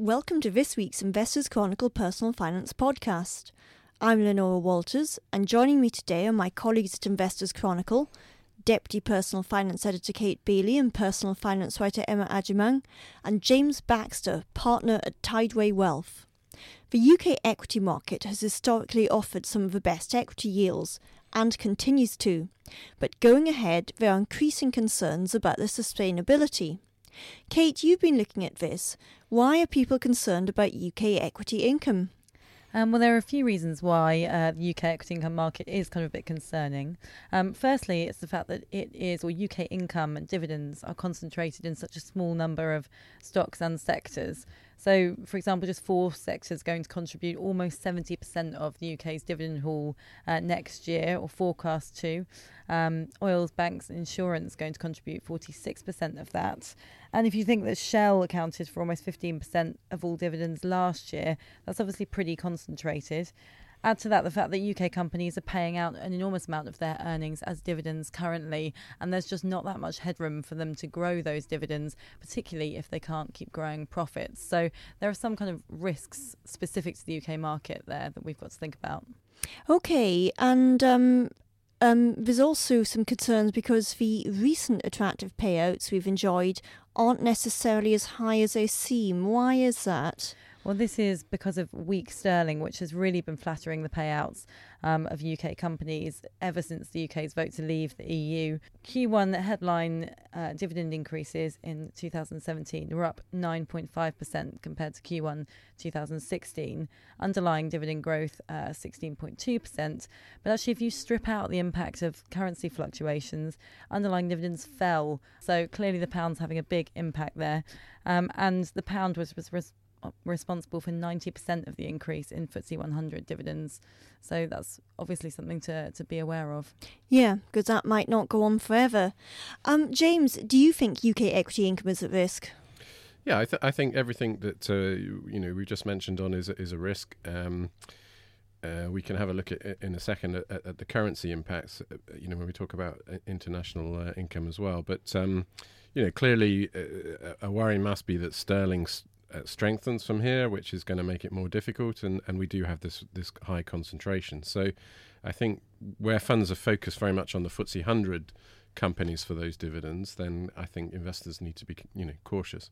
welcome to this week's Investors Chronicle Personal Finance podcast. I'm Leonora Walters, and joining me today are my colleagues at Investors Chronicle, Deputy Personal Finance Editor Kate Bailey and Personal Finance writer Emma Agyemang, and James Baxter, partner at Tideway Wealth. The UK equity market has historically offered some of the best equity yields and continues to, but going ahead, there are increasing concerns about the sustainability. Kate, you've been looking at this. Why are people concerned about UK equity income? Um, well, there are a few reasons why uh, the UK equity income market is kind of a bit concerning. Um, firstly, it's the fact that it is, or UK income and dividends are concentrated in such a small number of stocks and sectors. So, for example, just four sectors going to contribute almost 70% of the UK's dividend haul uh, next year, or forecast to. Um, oils, banks, insurance going to contribute 46% of that. And if you think that Shell accounted for almost 15% of all dividends last year, that's obviously pretty concentrated. Add to that the fact that UK companies are paying out an enormous amount of their earnings as dividends currently, and there's just not that much headroom for them to grow those dividends, particularly if they can't keep growing profits. So there are some kind of risks specific to the UK market there that we've got to think about. Okay, and um, um, there's also some concerns because the recent attractive payouts we've enjoyed aren't necessarily as high as they seem. Why is that? Well, this is because of weak sterling, which has really been flattering the payouts um, of UK companies ever since the UK's vote to leave the EU. Q1 headline uh, dividend increases in 2017 were up 9.5% compared to Q1 2016. Underlying dividend growth, uh, 16.2%. But actually, if you strip out the impact of currency fluctuations, underlying dividends fell. So clearly, the pound's having a big impact there. Um, and the pound was, was, was responsible for 90% of the increase in FTSE 100 dividends. So that's obviously something to, to be aware of. Yeah, because that might not go on forever. Um, James, do you think UK equity income is at risk? Yeah, I, th- I think everything that uh, you know we just mentioned on is is a risk. Um, uh, we can have a look at in a second at, at, the currency impacts. Uh, you know when we talk about uh, international uh, income as well, but um, you know clearly uh, a worry must be that sterling's uh, strengthens from here, which is going to make it more difficult. And, and we do have this this high concentration. So I think where funds are focused very much on the FTSE 100 companies for those dividends, then I think investors need to be you know cautious.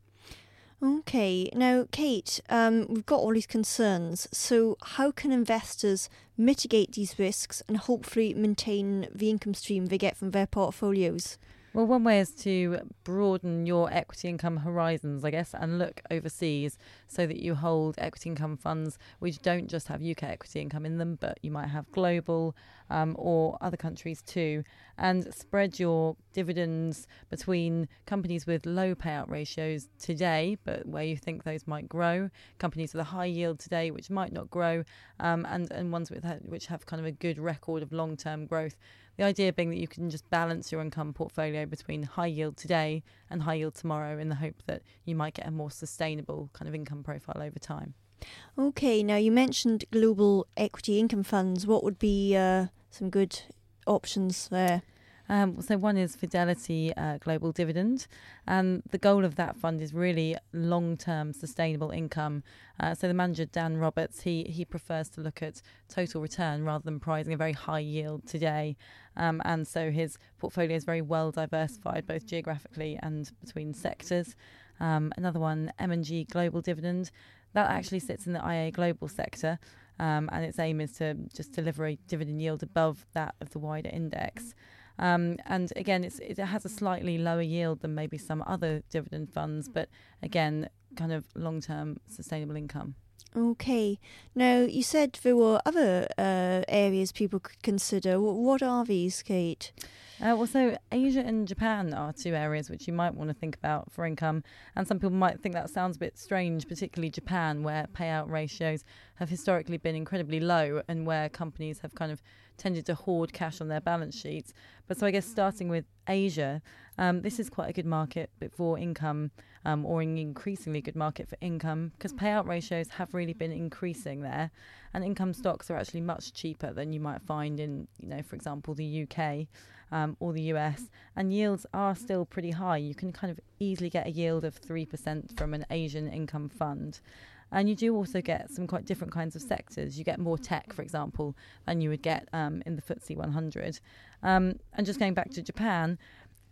Okay, now Kate, um, we've got all these concerns. So how can investors mitigate these risks and hopefully maintain the income stream they get from their portfolios? Well, one way is to broaden your equity income horizons, I guess, and look overseas so that you hold equity income funds which don't just have UK equity income in them, but you might have global um, or other countries too, and spread your dividends between companies with low payout ratios today, but where you think those might grow, companies with a high yield today which might not grow, um, and, and ones with, which have kind of a good record of long term growth. The idea being that you can just balance your income portfolio between high yield today and high yield tomorrow in the hope that you might get a more sustainable kind of income profile over time. Okay, now you mentioned global equity income funds. What would be uh, some good options there? Um, so one is Fidelity uh, Global Dividend, and the goal of that fund is really long-term sustainable income. Uh, so the manager Dan Roberts he he prefers to look at total return rather than prizing a very high yield today, um, and so his portfolio is very well diversified both geographically and between sectors. Um, another one, M&G Global Dividend, that actually sits in the IA Global sector. Um, and its aim is to just deliver a dividend yield above that of the wider index. Um, and again, it has a slightly lower yield than maybe some other dividend funds, but again, kind of long term sustainable income. Okay. Now, you said there were other uh, areas people could consider. What are these, Kate? Uh, well, so Asia and Japan are two areas which you might want to think about for income. And some people might think that sounds a bit strange, particularly Japan, where payout ratios have historically been incredibly low and where companies have kind of tended to hoard cash on their balance sheets. But so I guess starting with Asia, um, this is quite a good market for income, um, or an increasingly good market for income, because payout ratios have really been increasing there, and income stocks are actually much cheaper than you might find in, you know, for example, the UK. Um, or the US, and yields are still pretty high. You can kind of easily get a yield of 3% from an Asian income fund. And you do also get some quite different kinds of sectors. You get more tech, for example, than you would get um, in the FTSE 100. Um, and just going back to Japan,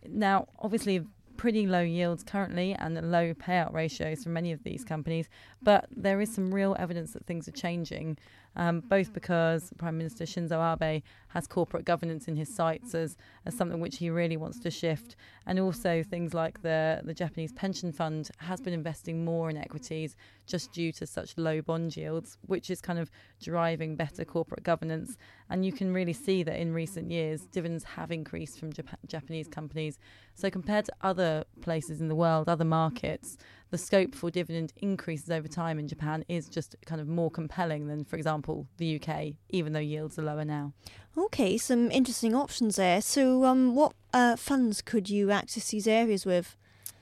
now obviously pretty low yields currently and low payout ratios for many of these companies, but there is some real evidence that things are changing um, both because Prime Minister Shinzo Abe has corporate governance in his sights as, as something which he really wants to shift, and also things like the, the Japanese pension fund has been investing more in equities just due to such low bond yields, which is kind of driving better corporate governance. And you can really see that in recent years, dividends have increased from Jap- Japanese companies. So, compared to other places in the world, other markets, the scope for dividend increases over time in Japan is just kind of more compelling than, for example, the UK, even though yields are lower now. Okay, some interesting options there. So, um, what uh, funds could you access these areas with?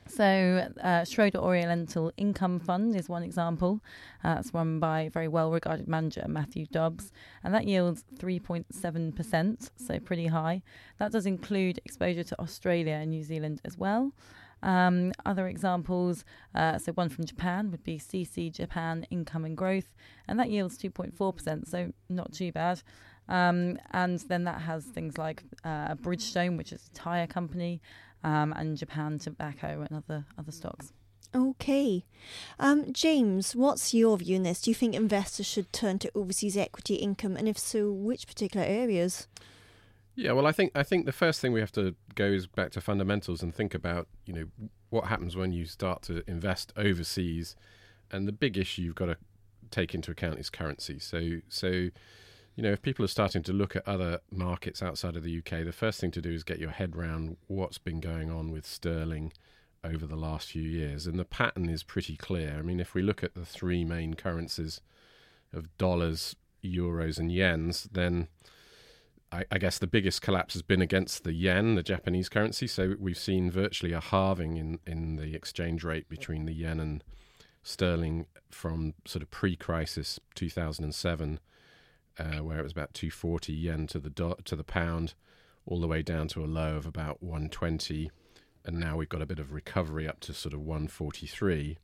So, uh, Schroder Oriental Income Fund is one example. Uh, it's run by a very well regarded manager, Matthew Dobbs, and that yields 3.7%, so pretty high. That does include exposure to Australia and New Zealand as well. Um, other examples, uh, so one from Japan would be CC Japan Income and Growth, and that yields 2.4%, so not too bad. Um, and then that has things like uh, Bridgestone, which is a tyre company, um, and Japan Tobacco and other other stocks. Okay. Um, James, what's your view on this? Do you think investors should turn to overseas equity income, and if so, which particular areas? Yeah, well, I think I think the first thing we have to go is back to fundamentals and think about you know what happens when you start to invest overseas, and the big issue you've got to take into account is currency. So so you know if people are starting to look at other markets outside of the UK, the first thing to do is get your head round what's been going on with sterling over the last few years, and the pattern is pretty clear. I mean, if we look at the three main currencies of dollars, euros, and yens, then I, guess the biggest collapse has been against the yen, the Japanese currency. So we've seen virtually a halving in, in the exchange rate between the yen and sterling from sort of pre-crisis 2007, uh, where it was about 240 yen to the do- to the pound, all the way down to a low of about 120, and now we've got a bit of recovery up to sort of 143.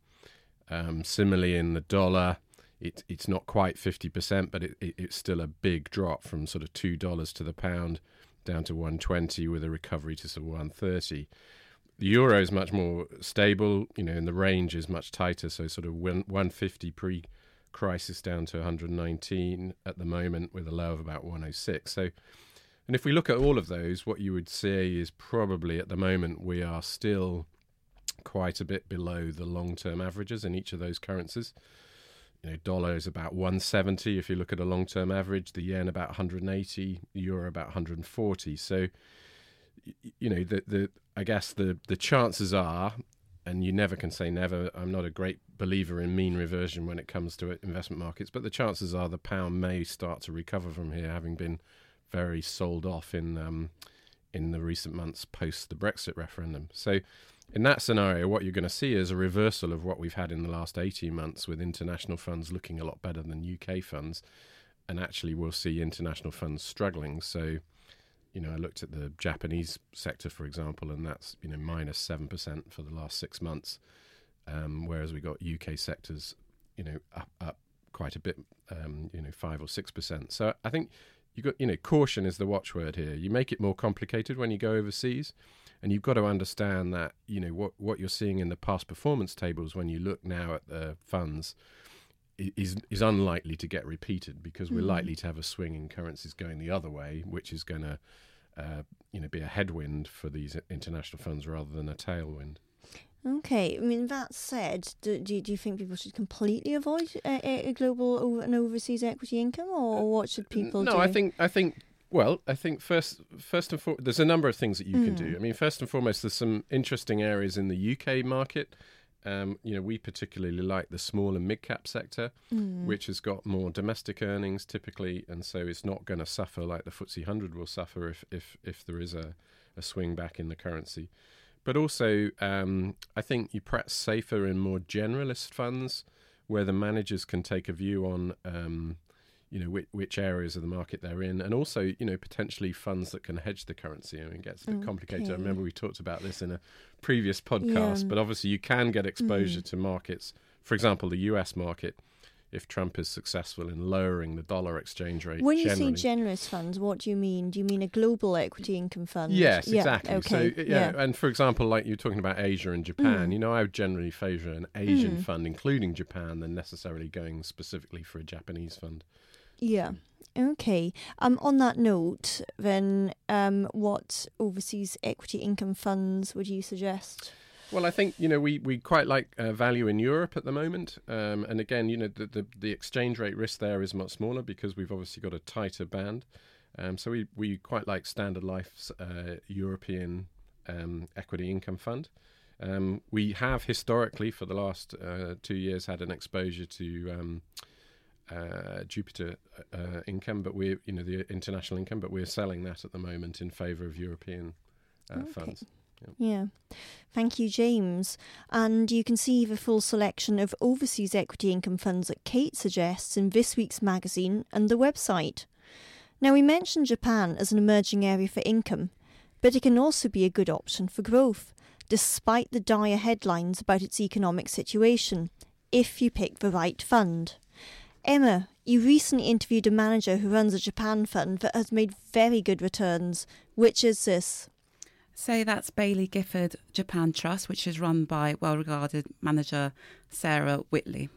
Um, similarly, in the dollar it, it's not quite 50%, but it, it, it's still a big drop from sort of $2 to the pound down to 120 with a recovery to sort of 130. The euro is much more stable, you know, and the range is much tighter. So sort of 150 pre crisis down to 119 at the moment with a low of about 106. So, and if we look at all of those, what you would say is probably at the moment we are still quite a bit below the long term averages in each of those currencies you know, dollar is about 170 if you look at a long term average, the yen about 180, euro about 140. So, you know, the, the I guess the, the chances are, and you never can say never, I'm not a great believer in mean reversion when it comes to investment markets, but the chances are the pound may start to recover from here, having been very sold off in um, in the recent months post the Brexit referendum. So in that scenario, what you're going to see is a reversal of what we've had in the last 18 months with international funds looking a lot better than UK funds. And actually, we'll see international funds struggling. So, you know, I looked at the Japanese sector, for example, and that's, you know, minus 7% for the last six months. Um, whereas we got UK sectors, you know, up, up quite a bit, um, you know, five or 6%. So I think you got, you know, caution is the watchword here. You make it more complicated when you go overseas and you've got to understand that you know what what you're seeing in the past performance tables when you look now at the funds is is unlikely to get repeated because we're mm. likely to have a swing in currencies going the other way, which is going to uh, you know be a headwind for these international funds rather than a tailwind. Okay, I mean that said, do, do, do you think people should completely avoid a, a global and overseas equity income, or what should people no, do? No, I think I think well, I think first, first and foremost, there's a number of things that you mm. can do. Hmm. I mean, first and foremost, there's some interesting areas in the UK market. Um, you know, we particularly like the small and mid cap sector, mm. which has got more domestic earnings typically, and so it's not going to suffer like the FTSE 100 will suffer if if if there is a, a swing back in the currency. But also, um, I think you perhaps safer in more generalist funds where the managers can take a view on. Um, you know which, which, areas of the market they're in, and also you know potentially funds that can hedge the currency. I mean, it gets a bit okay. complicated. I remember we talked about this in a previous podcast, yeah. but obviously you can get exposure mm. to markets. For example, the U.S. market if Trump is successful in lowering the dollar exchange rate. When you generally. say generalist funds, what do you mean? Do you mean a global equity income fund? Yes, yeah, exactly. Okay. So yeah, yeah, and for example, like you're talking about Asia and Japan, mm. you know, I would generally favour an Asian mm. fund, including Japan, than necessarily going specifically for a Japanese fund. Yeah. Okay. Um, on that note, then, um, what overseas equity income funds would you suggest? Well, I think you know we, we quite like uh, value in Europe at the moment, um, and again, you know the, the, the exchange rate risk there is much smaller because we've obviously got a tighter band. Um, so we, we quite like Standard Life's uh, European um, equity income fund. Um, we have historically, for the last uh, two years, had an exposure to um, uh, Jupiter uh, income, but we're you know the international income, but we're selling that at the moment in favour of European uh, okay. funds. Yeah. Thank you, James. And you can see the full selection of overseas equity income funds that Kate suggests in this week's magazine and the website. Now, we mentioned Japan as an emerging area for income, but it can also be a good option for growth, despite the dire headlines about its economic situation, if you pick the right fund. Emma, you recently interviewed a manager who runs a Japan fund that has made very good returns. Which is this? So that's Baillie Gifford Japan Trust, which is run by well regarded manager Sarah Whitley.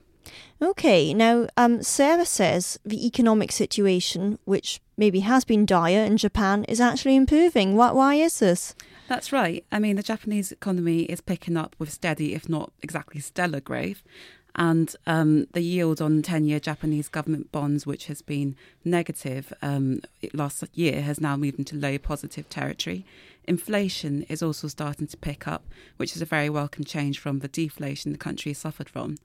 Okay, now um, Sarah says the economic situation, which maybe has been dire in Japan, is actually improving. Why, why is this? That's right. I mean, the Japanese economy is picking up with steady, if not exactly stellar growth and um, the yield on 10 year Japanese government bonds, which has been negative um, last year, has now moved into low positive territory. Inflation is also starting to pick up, which is a very welcome change from the deflation the country has suffered from.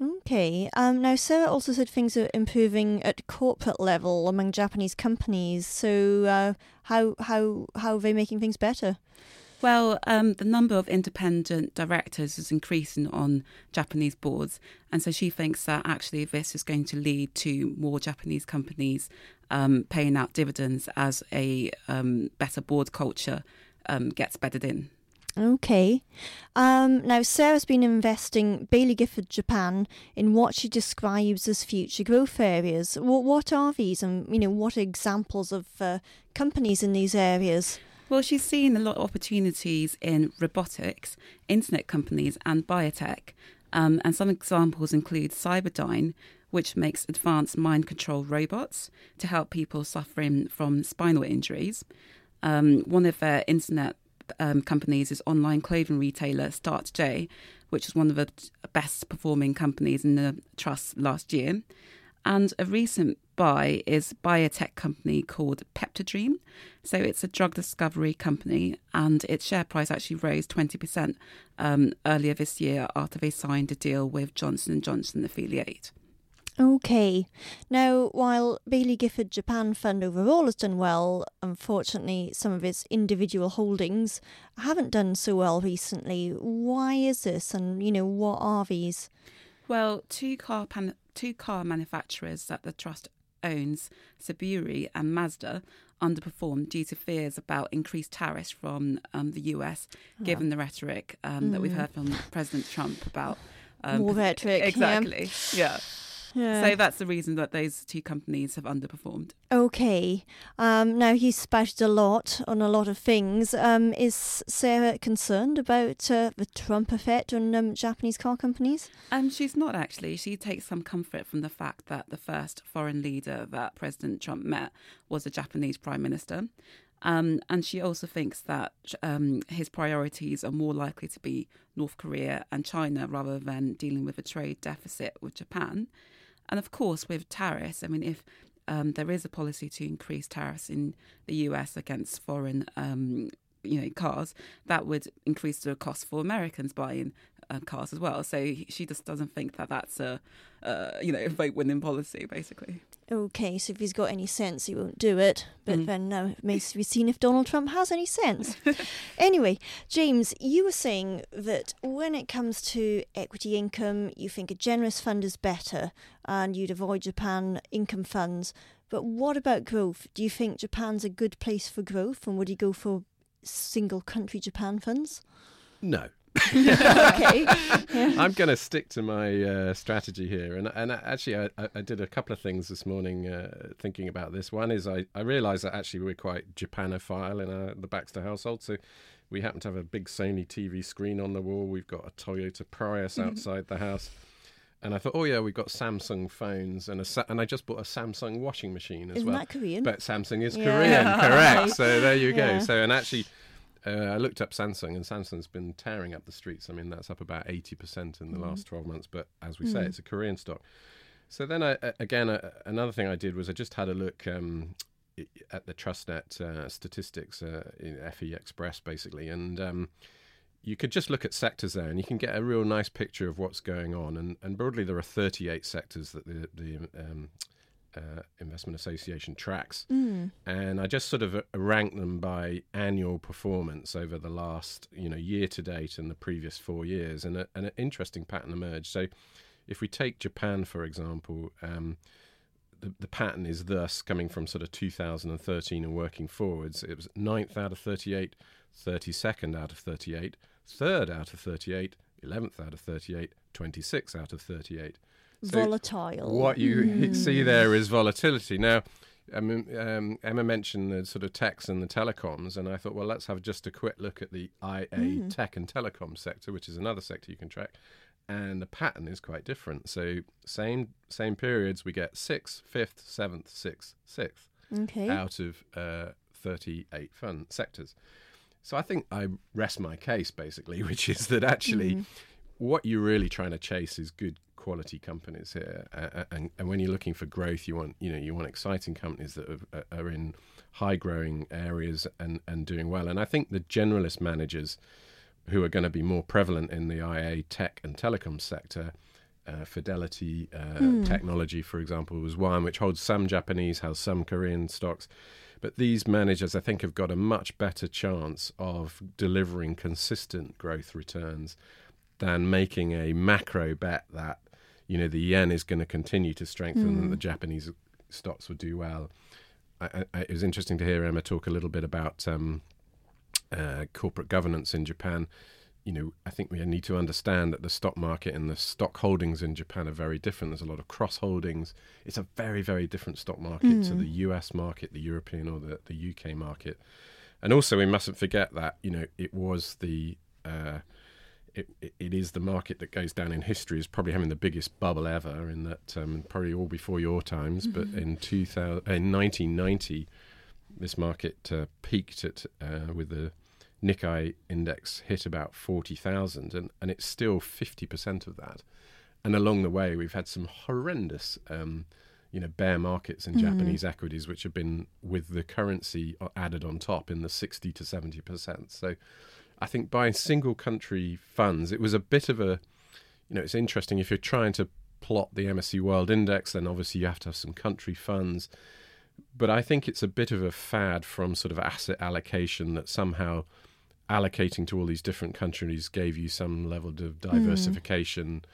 Okay. Um, now, Sarah also said things are improving at corporate level among Japanese companies. So, uh, how how how are they making things better? Well, um, the number of independent directors is increasing on Japanese boards. And so she thinks that actually this is going to lead to more Japanese companies um, paying out dividends as a um, better board culture um, gets bedded in. Okay. Um, now, Sarah's been investing Baillie Gifford Japan in what she describes as future growth areas. What, what are these, and you know, what examples of uh, companies in these areas? Well, she's seen a lot of opportunities in robotics, internet companies, and biotech. Um, and some examples include Cyberdyne, which makes advanced mind control robots to help people suffering from spinal injuries. Um, one of their internet um, companies is online clothing retailer Start Today, which is one of the best performing companies in the trust last year. And a recent buy is biotech company called PeptiDream. So it's a drug discovery company, and its share price actually rose 20% um, earlier this year after they signed a deal with Johnson & Johnson affiliate. Okay. Now, while Baillie Gifford Japan Fund overall has done well, unfortunately, some of its individual holdings haven't done so well recently. Why is this, and you know, what are these? Well, two car pan- two car manufacturers that the trust owns, Subaru and Mazda, underperformed due to fears about increased tariffs from um, the US, oh. given the rhetoric um, mm. that we've mm. heard from President Trump about. Um, More rhetoric. Exactly. yeah. yeah. Yeah. So that's the reason that those two companies have underperformed. Okay. Um, now he's spouted a lot on a lot of things. Um, is Sarah concerned about uh, the Trump effect on um, Japanese car companies? Um, she's not actually. She takes some comfort from the fact that the first foreign leader that President Trump met was a Japanese prime minister. Um, and she also thinks that um, his priorities are more likely to be North Korea and China rather than dealing with a trade deficit with Japan. And of course, with tariffs, I mean, if um, there is a policy to increase tariffs in the US against foreign, um, you know, cars, that would increase the cost for Americans buying uh, cars as well. So she just doesn't think that that's a, uh, you know, vote winning policy, basically. Okay, so if he's got any sense, he won't do it. But Mm. then now it remains to be seen if Donald Trump has any sense. anyway, James, you were saying that when it comes to equity income, you think a generalist fund is better and you'd avoid Japan income funds. But what about growth? Do you think Japan's a good place for growth and would you go for single country Japan funds? No. Okay. Yeah. I'm going to stick to my uh, strategy here, and and actually, I, I- did a couple of things this morning uh, thinking about this. One is I, I realised that actually we're quite Japanophile in our, the Baxter household, so we happen to have a big Sony TV screen on the wall. We've got a Toyota Prius outside the house, and I thought, oh yeah, we've got Samsung phones and a Sa- and I just bought a Samsung washing machine as Isn't well. that Korean? But Samsung is Yeah. Korean, correct? So there you go. Yeah. So and actually. Uh, I looked up Samsung, and Samsung's been tearing up the streets. I mean, that's up about eighty percent in the Mm. last twelve months. But as we say, Mm. it's a Korean stock. So then, I, again, uh, another thing I did was I just had a look um, at the TrustNet uh, statistics uh, in FE Express, basically, and um, you could just look at sectors there, and you can get a real nice picture of what's going on. And, and broadly, there are thirty-eight sectors that the the um, uh, Investment Association tracks Mm. and I just sort of uh, rank them by annual performance over the last, you know, year to date and the previous four years, and, a, and an interesting pattern emerged. So, if we take Japan for example, um, the, the pattern is thus coming from sort of 2013 and working forwards. It was ninth out of 38, 32nd out of 38, third out of 38, 11th out of 38, 26th out of 38. So- Volatile. what you Mm. see there is volatility. Now, I mean, um, Emma mentioned the sort of techs and the telecoms, and I thought, well, let's have just a quick look at the IA Mm. tech and telecom sector, which is another sector you can track, and the pattern is quite different. So, same same periods, we get sixth, fifth, seventh, sixth, sixth Okay. out of uh, 38 fund sectors. So I think I rest my case basically, which is that actually Mm. What you're really trying to chase is good quality companies here, uh, and, and when you're looking for growth, you want you know you want exciting companies that are, are in high growing areas and and doing well. And I think the generalist managers who are going to be more prevalent in the IA tech and telecom sector. Uh, Fidelity uh, Hmm. Technology, for example, was one which holds some Japanese, has some Korean stocks. But these managers, I think, have got a much better chance of delivering consistent growth returns than making a macro bet that you know the yen is going to continue to strengthen and the Japanese stocks will do well. I, I, it was interesting to hear Emma talk a little bit about um, uh, corporate governance in Japan. You know, I think we need to understand that the stock market and the stock holdings in Japan are very different. There's a lot of cross holdings. It's a very, very different stock market to the US market, the European or the, the UK market. And also, we mustn't forget that, you know, it was the. Uh, it, it, is the market that goes down in history as probably having the biggest bubble ever in that um, probably all before your times but in 2000 in 1990 this market uh, peaked at uh, with the Nikkei index hit about 40,000 and, and it's still 50% of that. And along the way we've had some horrendous um, you know bear markets in Japanese equities which have been with the currency uh, added on top in the 60 to 70% so I think buying single country funds, it was a bit of a, you know, it's interesting if you're trying to plot the MSCI World Index, then obviously you have to have some country funds. But I think it's a bit of a fad from sort of asset allocation that somehow allocating to all these different countries gave you some level of diversification.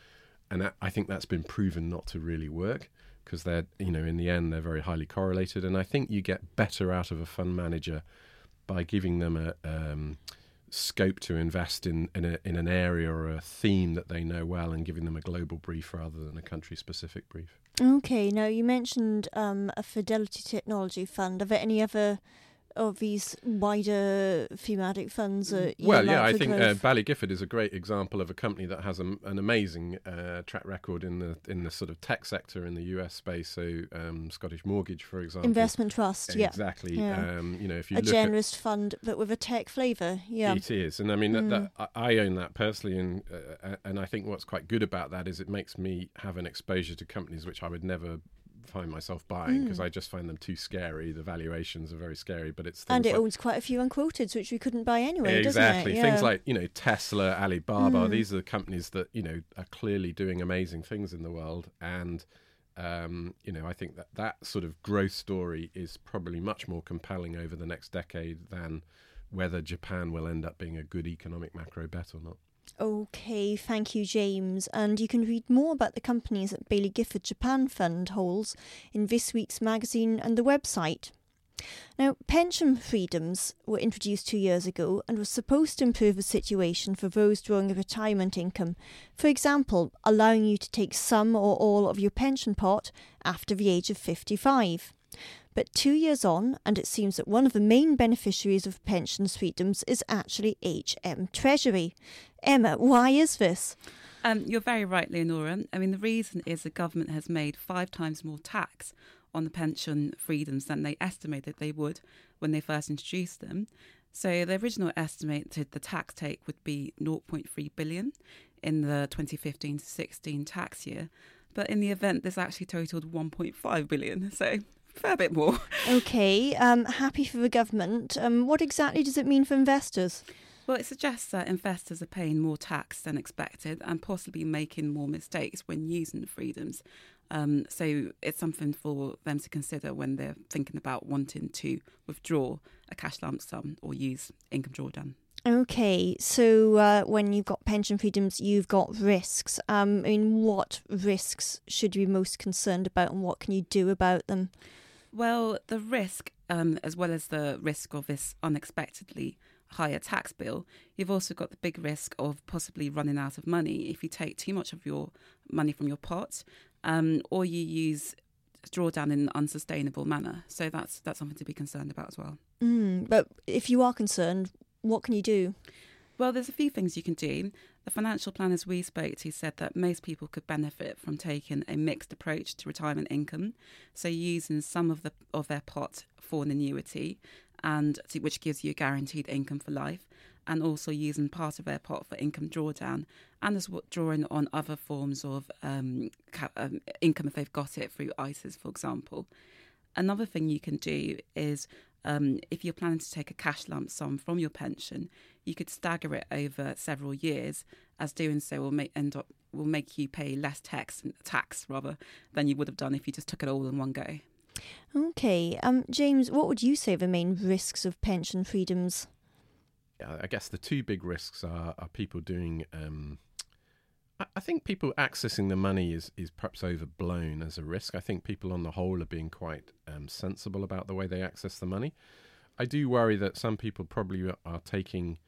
And that, I think that's been proven not to really work because they're, you know, in the end, they're very highly correlated. And I think you get better out of a fund manager by giving them a, um, scope to invest in in, a, in an area or a theme that they know well and giving them a global brief rather than a country specific brief. Okay, now you mentioned um, a Fidelity Technology Fund. Are there any other of these wider thematic funds that you well, yeah, I think uh, growth? Baillie Gifford is a great example of a company that has a, an amazing uh, track record in the in the sort of tech sector in the US space. So um, Scottish Mortgage, for example, Investment trust, yeah. exactly. Yeah. Um, you know, if you A generalist fund, but with a tech flavour, yeah. It is, and I mean Mm. that I I own that personally, and uh, and I think what's quite good about that is it makes me have an exposure to companies which I would never find myself buying because Mm. I just find them too scary. The valuations are very scary, but it's And it like, owns quite a few unquoted, which we couldn't buy anyway, exactly doesn't it? things like you know Tesla, Alibaba. Mm. These are the companies that you know are clearly doing amazing things in the world, and um, you know I think that that sort of growth story is probably much more compelling over the next decade than whether Japan will end up being a good economic macro bet or not. Okay, thank you, James. And you can read more about the companies that Baillie Gifford Japan Fund holds in this week's magazine and the website. Now, pension freedoms were introduced two years ago and were supposed to improve the situation for those drawing a retirement income. For example, allowing you to take some or all of your pension pot after the age of 55. But two years on, and it seems that one of the main beneficiaries of pension freedoms is actually HM Treasury. Emma, why is this? Um, you're very right, Leonora. I mean, the reason is the government has made five times more tax on the pension freedoms than they estimated they would when they first introduced them. So the original estimated the tax take would be 0.3 billion in the 2015 16 tax year, but in the event this actually totaled 1.5 billion. So fair bit more. Okay, um, happy for the government. Um, what exactly does it mean for investors? Well, it suggests that investors are paying more tax than expected and possibly making more mistakes when using the freedoms. Um, so it's something for them to consider when they're thinking about wanting to withdraw a cash lump sum or use income drawdown. Okay, so uh, when you've got pension freedoms, you've got risks. Um, I mean, what risks should you be most concerned about, and what can you do about them? Well, the risk, um, as well as the risk of this unexpectedly higher tax bill, you've also got the big risk of possibly running out of money if you take too much of your money from your pot, um, or you use drawdown in an unsustainable manner. So that's that's something to be concerned about as well. Mm, but if you are concerned, what can you do? Well, there's a few things you can do. The financial planners we spoke to said that most people could benefit from taking a mixed approach to retirement income, so using some of the of their pot for an annuity, and which gives you a guaranteed income for life, and also using part of their pot for income drawdown, and as drawing on other forms of um, um, income if they've got it through ISAs, for example. Another thing you can do is um, if you're planning to take a cash lump sum from your pension, you could stagger it over several years, as doing so will make end up will make you pay less tax tax rather than you would have done if you just took it all in one go. Okay, um, James, what would you say are the main risks of pension freedoms? Yeah, I guess the two big risks are, are people doing. Um, I, think people accessing the money is, is perhaps overblown as a risk. I think people on the whole are being quite um, sensible about the way they access the money. I do worry that some people probably are taking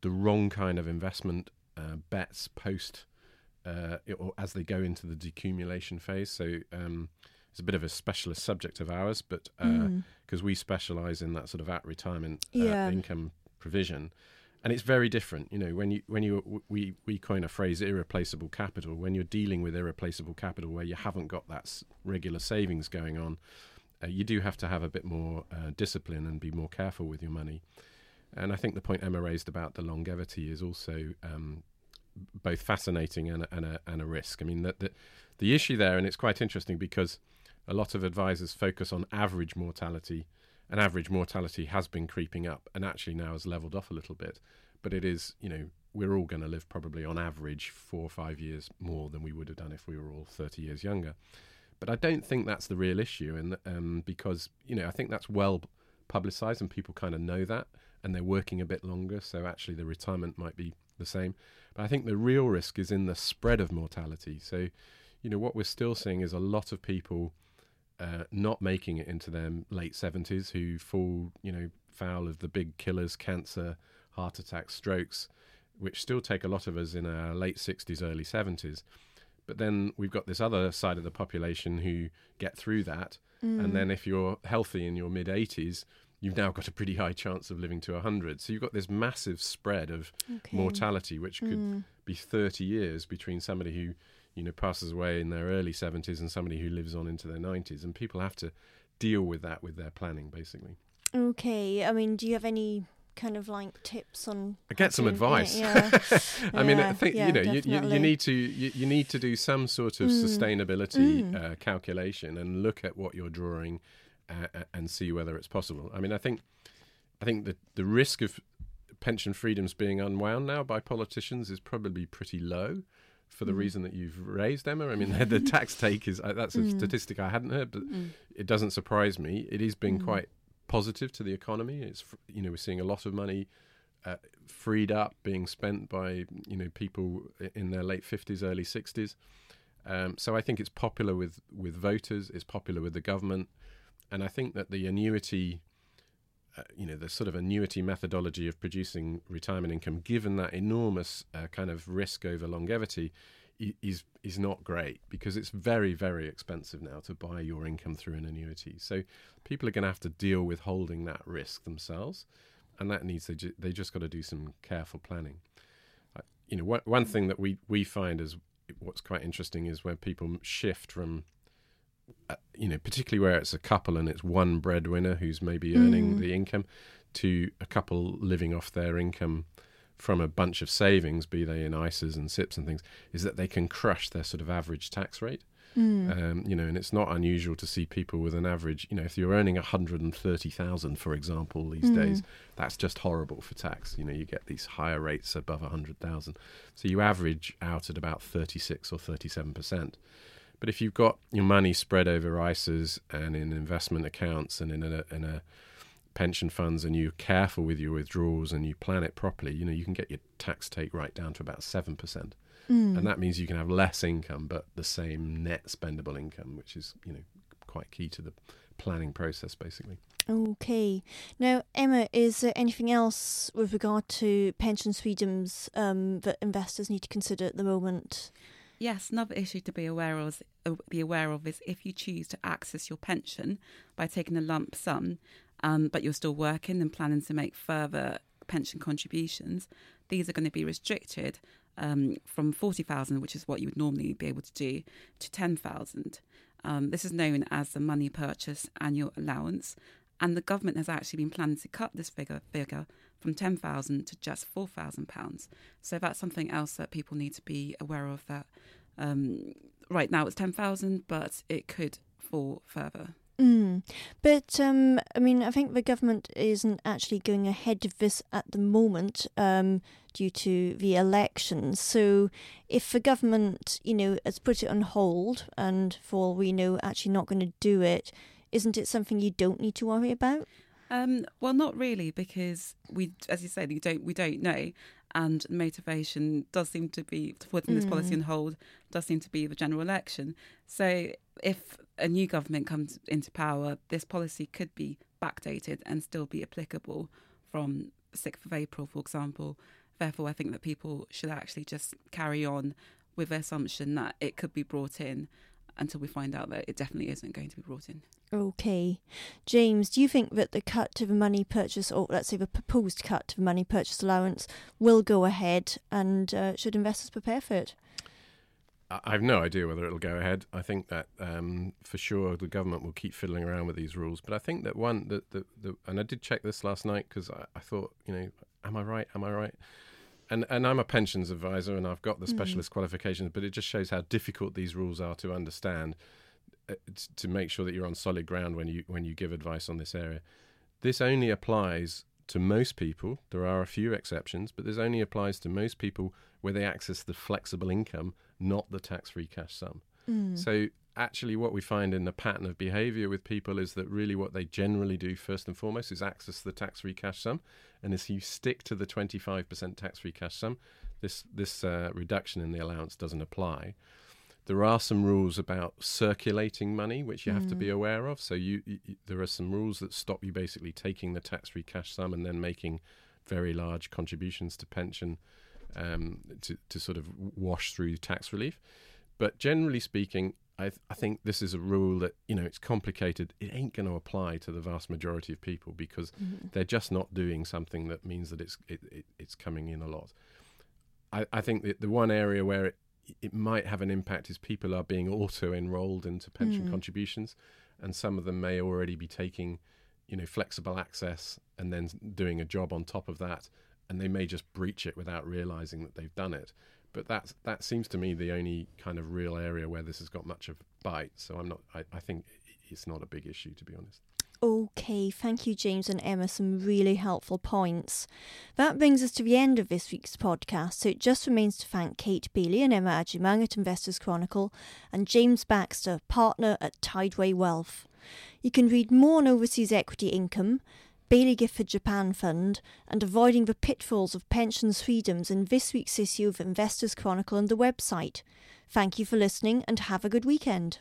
the wrong kind of investment uh, bets post uh, or as they go into the decumulation phase. So um, it's a bit of a specialist subject of ours, but because Mm. we specialize in that sort of at retirement uh, Yeah. income provision and it's very different you know when you when you we we coin a phrase irreplaceable capital. When you're dealing with irreplaceable capital where you haven't got that regular savings going on uh, you do have to have a bit more uh, discipline and be more careful with your money. And i think the point emma raised about the longevity is also um, both fascinating and a, and a, and a risk. I mean that the, the issue there and it's quite interesting because a lot of advisors focus on average mortality and average mortality has been creeping up and actually now has leveled off a little bit. But it is, you know, we're all going to live probably on average four or five years more than we would have done if we were all 30 years younger. But I don't think that's the real issue. And um, because, you know, I think that's well publicized and people kind of know that and they're working a bit longer. So actually the retirement might be the same. But I think the real risk is in the spread of mortality. So, you know, what we're still seeing is a lot of people uh, not making it into their late 70s who fall, you know, foul of the big killers, cancer, heart attacks, strokes, which still take a lot of us in our late 60s, early 70s. But then we've got this other side of the population who get through that. Mm. And then if you're healthy in your mid 80s, you've now got a pretty high chance of living to 100. So you've got this massive spread of Okay. mortality, which could Mm. be 30 years between somebody who you know passes away in their early 70s and somebody who lives on into their 90s and people have to deal with that with their planning basically Okay, I mean, do you have any kind of like tips on? I get some to- advice. Yeah, I mean, I think yeah, you know you, you, you need to you, you need to do some sort of Mm. sustainability Mm. Uh, calculation and look at what you're drawing uh, uh, and see whether it's possible. I mean, I think I think the the risk of pension freedoms being unwound now by politicians is probably pretty low. For the Mm. reason that you've raised, Emma, I mean, the tax take is uh, that's a Mm. statistic I hadn't heard, but Mm. it doesn't surprise me. It is being Mm. quite positive to the economy. It's you know we're seeing a lot of money uh, freed up being spent by you know people in their late fifties, early sixties. Um, so I think it's popular with with voters. It's popular with the government, and I think that the annuity. Uh, you know the sort of annuity methodology of producing retirement income, given that enormous uh, kind of risk over longevity, is is not great because it's very very expensive now to buy your income through an annuity. So people are going to have to deal with holding that risk themselves, and that needs they ju- they just got to do some careful planning. Uh, you know, one one thing that we we find is what's quite interesting is where people shift from. You know, particularly where it's a couple and it's one breadwinner who's maybe earning Mm. the income, to a couple living off their income from a bunch of savings, be they in ISAs and SIPPs and things, is that they can crush their sort of average tax rate. Mm. Um, you know, and it's not unusual to see people with an average. You know, if you're earning a hundred and thirty thousand, for example, these Mm. days, that's just horrible for tax. You know, you get these higher rates above a hundred thousand, so you average out at about thirty six or thirty seven percent. But if you've got your money spread over ISAs and in investment accounts and in a, in a pension funds, and you're careful with your withdrawals and you plan it properly, you know, you can get your tax take right down to about seven percent Mm. and that means you can have less income but the same net spendable income which is you know quite key to the planning process basically Okay. Now, Emma, is there anything else with regard to pension freedoms um, that investors need to consider at the moment? Yes, another issue to be aware of, uh, be aware of is if you choose to access your pension by taking a lump sum, um, but you're still working and planning to make further pension contributions, these are going to be restricted um, from forty thousand, which is what you would normally be able to do, to ten thousand. Um, this is known as the money purchase annual allowance, and the government has actually been planning to cut this figure figure from ten thousand to just four thousand pounds. So that's something else that people need to be aware of. That um, right now it's ten thousand, but it could fall further. Mm. But um, I mean, I think the government isn't actually going ahead with this at the moment um, due to the elections. So, if the government, you know, has put it on hold and, for all we know, actually not going to do it, isn't it something you don't need to worry about? Um, well, not really, because we, as you said, we don't we don't know, and motivation does seem to be to putting this policy Mm. on hold does seem to be the general election. So, if a new government comes into power, this policy could be backdated and still be applicable from sixth of April, for example. Therefore, I think that people should actually just carry on with the assumption that it could be brought in until we find out that it definitely isn't going to be brought in. Okay. James, do you think that the cut to the money purchase, or let's say the proposed cut to the money purchase allowance, will go ahead and uh, should investors prepare for it? I I have no idea whether it'll go ahead. I think that um, for sure the government will keep fiddling around with these rules. But I think that one, the, the, the and I did check this last night because I, I thought, you know, am I right? Am I right? And and I'm a pensions advisor and I've got the Mm. specialist qualifications, but it just shows how difficult these rules are to understand uh, t- to make sure that you're on solid ground when you when you give advice on this area. This only applies to most people. There are a few exceptions, but this only applies to most people where they access the flexible income, not the tax-free cash sum. Mm. So actually what we find in the pattern of behavior with people is that really what they generally do first and foremost is access the tax-free cash sum. And if you stick to the 25% tax-free cash sum this this uh, reduction in the allowance doesn't apply. There are some rules about circulating money which you have to Mm. be aware of. So you, you there are some rules that stop you basically taking the tax-free cash sum and then making very large contributions to pension um, to, to sort of wash through tax relief. But generally speaking I, th- I think this is a rule that you know it's complicated. It ain't going to apply to the vast majority of people because Mhm. they're just not doing something that means that it's it, it, it's coming in a lot. I, I think that the one area where it it might have an impact is people are being auto enrolled into pension Mm. contributions, and some of them may already be taking you know, flexible access and then doing a job on top of that, and they may just breach it without realizing that they've done it. But that that seems to me the only kind of real area where this has got much of bite. So I'm not. I, I think it's not a big issue to be honest. Okay, thank you, James and Emma. Some really helpful points. That brings us to the end of this week's podcast, so it just remains to thank Kate Bailey and Emma Agyemang at Investors Chronicle and James Baxter, partner at Tideway Wealth. You can read more on overseas equity income, Baillie Gifford Japan Fund, and avoiding the pitfalls of pensions freedoms in this week's issue of Investors Chronicle and the website. Thank you for listening and have a good weekend.